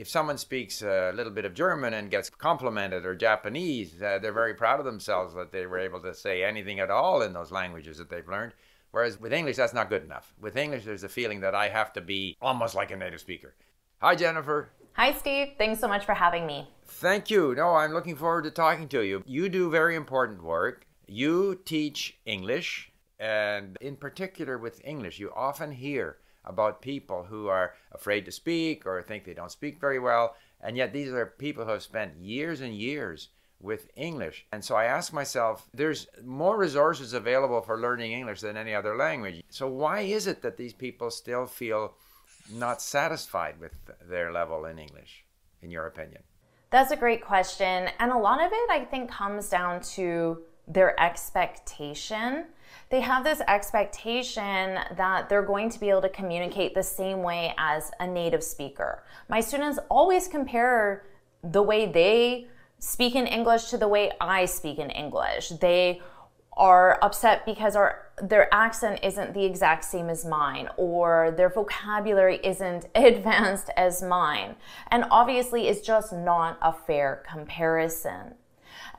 if someone speaks a little bit of German and gets complimented or Japanese, uh, they're very proud of themselves that they were able to say anything at all in those languages that they've learned. Whereas with English, that's not good enough. With English, there's a feeling that I have to be almost like a native speaker. Hi, Jennifer. Hi, Steve. Thanks so much for having me. Thank you. No, I'm looking forward to talking to you. You do very important work. You teach English, and in particular with English, you often hear about people who are afraid to speak or think they don't speak very well. And yet, these are people who have spent years and years with English. And so I ask myself, there's more resources available for learning English than any other language. So why is it that these people still feel not satisfied with their level in English, in your opinion? That's a great question. And a lot of it, I think, comes down to their expectation. They have this expectation that they're going to be able to communicate the same way as a native speaker. My students always compare the way they speak in English to the way I speak in English. They are upset because our their accent isn't the exact same as mine or their vocabulary isn't advanced as mine. And obviously it's just not a fair comparison.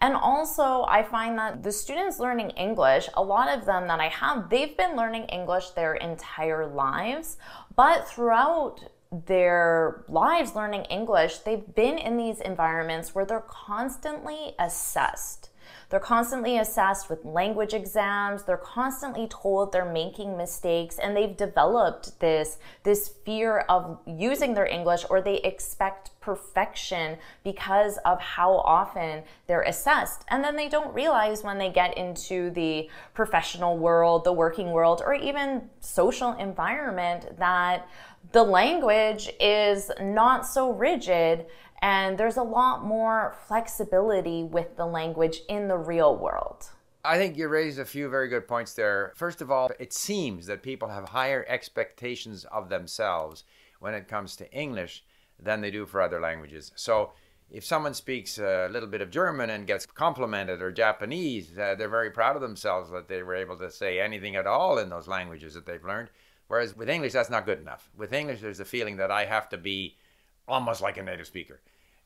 And also, I find that the students learning English, a lot of them that I have, they've been learning English their entire lives, but throughout their lives learning English, they've been in these environments where they're constantly assessed. They're constantly assessed with language exams. They're constantly told they're making mistakes and they've developed this, this fear of using their English or they expect perfection because of how often they're assessed. And then they don't realize when they get into the professional world, the working world, or even social environment that the language is not so rigid and there's a lot more flexibility with the language in the real world. I think you raised a few very good points there. First of all, it seems that people have higher expectations of themselves when it comes to English than they do for other languages. So, if someone speaks a little bit of German and gets complimented or Japanese, uh, they're very proud of themselves that they were able to say anything at all in those languages that they've learned. Whereas with English, that's not good enough. With English, there's a feeling that I have to be almost like a native speaker.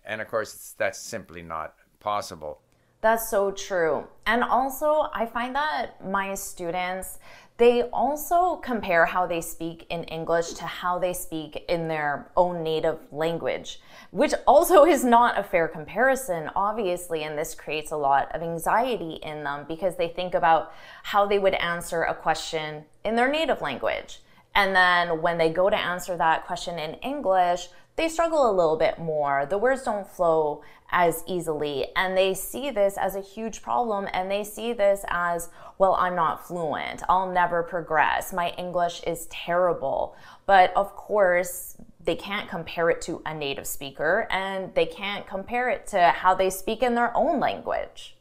And of course, that's simply not possible. That's so true. And also, I find that my students, they also compare how they speak in English to how they speak in their own native language, which also is not a fair comparison, obviously. And this creates a lot of anxiety in them because they think about how they would answer a question in their native language. And then when they go to answer that question in English, they struggle a little bit more. The words don't flow as easily. And they see this as a huge problem and they see this as, well, I'm not fluent. I'll never progress. My English is terrible. But of course, they can't compare it to a native speaker and they can't compare it to how they speak in their own language.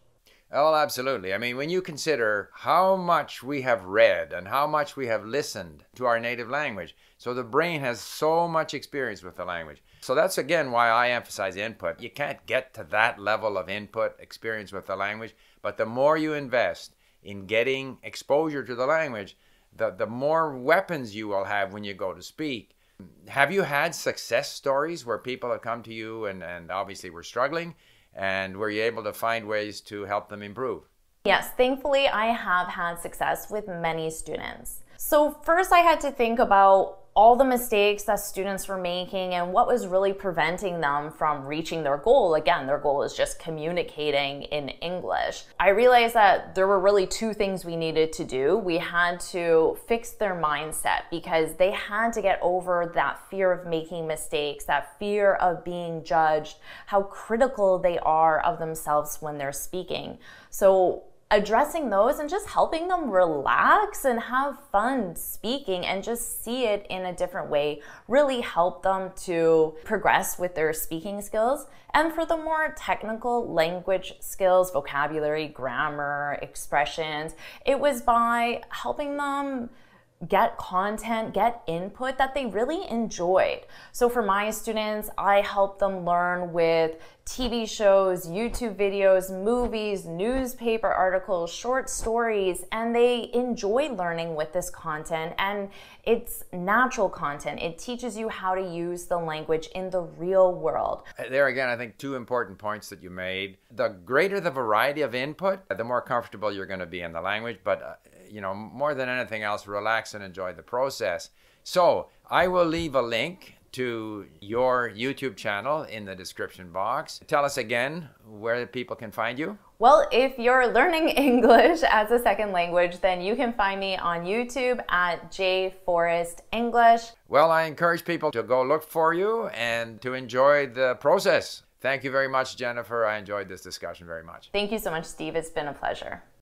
Oh, absolutely. I mean, when you consider how much we have read and how much we have listened to our native language, so the brain has so much experience with the language. So that's again why I emphasize input. You can't get to that level of input experience with the language, but the more you invest in getting exposure to the language, the, the more weapons you will have when you go to speak. Have you had success stories where people have come to you and, and obviously were struggling? And were you able to find ways to help them improve? Yes, thankfully, I have had success with many students. So, first, I had to think about all the mistakes that students were making and what was really preventing them from reaching their goal. Again, their goal is just communicating in English. I realized that there were really two things we needed to do. We had to fix their mindset because they had to get over that fear of making mistakes, that fear of being judged, how critical they are of themselves when they're speaking. So, addressing those and just helping them relax and have fun speaking and just see it in a different way really help them to progress with their speaking skills. And for the more technical language skills, vocabulary, grammar, expressions, it was by helping them get content, get input that they really enjoyed. So for my students, I help them learn with TV shows, YouTube videos, movies, newspaper articles, short stories, and they enjoy learning with this content. And it's natural content. It teaches you how to use the language in the real world. Uh, there again, I think two important points that you made. The greater the variety of input, the more comfortable you're going to be in the language. But, uh, you know, more than anything else, relax and enjoy the process. So I will leave a link to your YouTube channel in the description box. Tell us again where people can find you. Well, if you're learning English as a second language, then you can find me on YouTube at J Forrest English. Well, I encourage people to go look for you and to enjoy the process. Thank you very much, Jennifer. I enjoyed this discussion very much. Thank you so much, Steve. It's been a pleasure.